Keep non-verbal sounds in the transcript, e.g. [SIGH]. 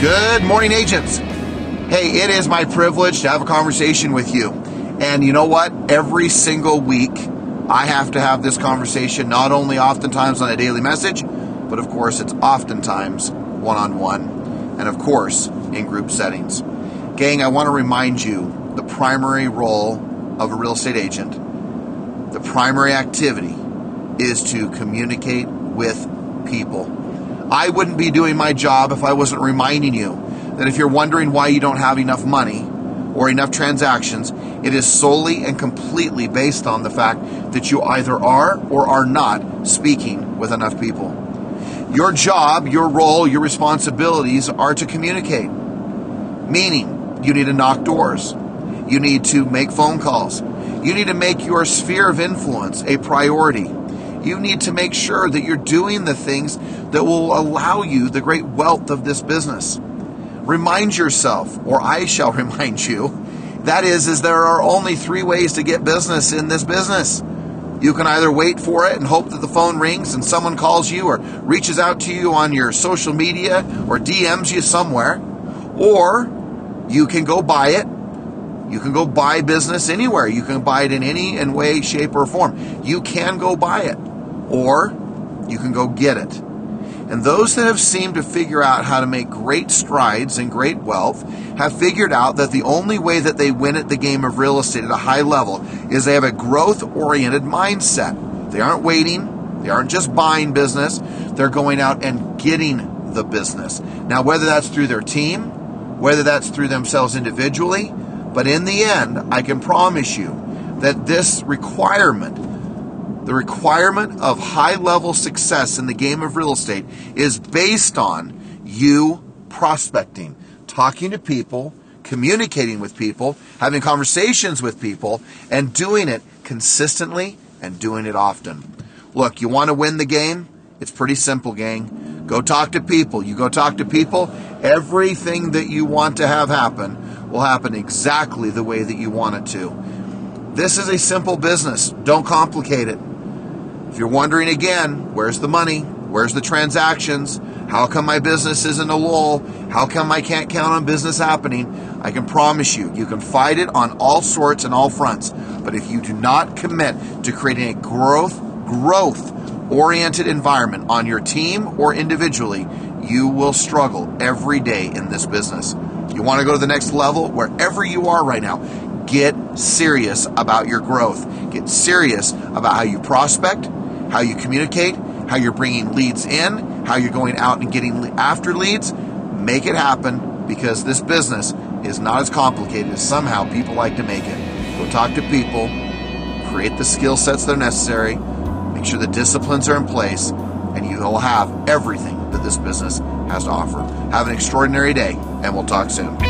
Good morning, agents. Hey, it is my privilege to have a conversation with you. And you know what? Every single week, I have to have this conversation, not only oftentimes on a daily message, but of course, it's oftentimes one on one, and of course, in group settings. Gang, I want to remind you the primary role of a real estate agent, the primary activity is to communicate with people. I wouldn't be doing my job if I wasn't reminding you that if you're wondering why you don't have enough money or enough transactions, it is solely and completely based on the fact that you either are or are not speaking with enough people. Your job, your role, your responsibilities are to communicate. Meaning, you need to knock doors. You need to make phone calls. You need to make your sphere of influence a priority. You need to make sure that you're doing the things that will allow you the great wealth of this business. Remind yourself, or I shall [LAUGHS] remind you, that is, is there are only three ways to get business in this business. You can either wait for it and hope that the phone rings and someone calls you or reaches out to you on your social media or DMs you somewhere, or you can go buy it. You can go buy business anywhere. You can buy it in any in way, shape, or form. You can go buy it or you can go get it. And those that have seemed to figure out how to make great strides and great wealth have figured out that the only way that they win at the game of real estate at a high level is they have a growth oriented mindset. They aren't waiting, they aren't just buying business, they're going out and getting the business. Now, whether that's through their team, whether that's through themselves individually, but in the end, I can promise you that this requirement the requirement of high level success in the game of real estate is based on you prospecting, talking to people, communicating with people, having conversations with people, and doing it consistently and doing it often. Look, you want to win the game? It's pretty simple, gang. Go talk to people. You go talk to people, everything that you want to have happen will happen exactly the way that you want it to. This is a simple business. Don't complicate it. If you're wondering again, where's the money? Where's the transactions? How come my business isn't a lull? How come I can't count on business happening? I can promise you, you can fight it on all sorts and all fronts. But if you do not commit to creating a growth, growth oriented environment on your team or individually, you will struggle every day in this business. You want to go to the next level, wherever you are right now, get serious about your growth. Get serious about how you prospect, how you communicate, how you're bringing leads in, how you're going out and getting after leads. Make it happen because this business is not as complicated as somehow people like to make it. Go talk to people, create the skill sets that are necessary, make sure the disciplines are in place, and you will have everything that this business has to offer. Have an extraordinary day, and we'll talk soon.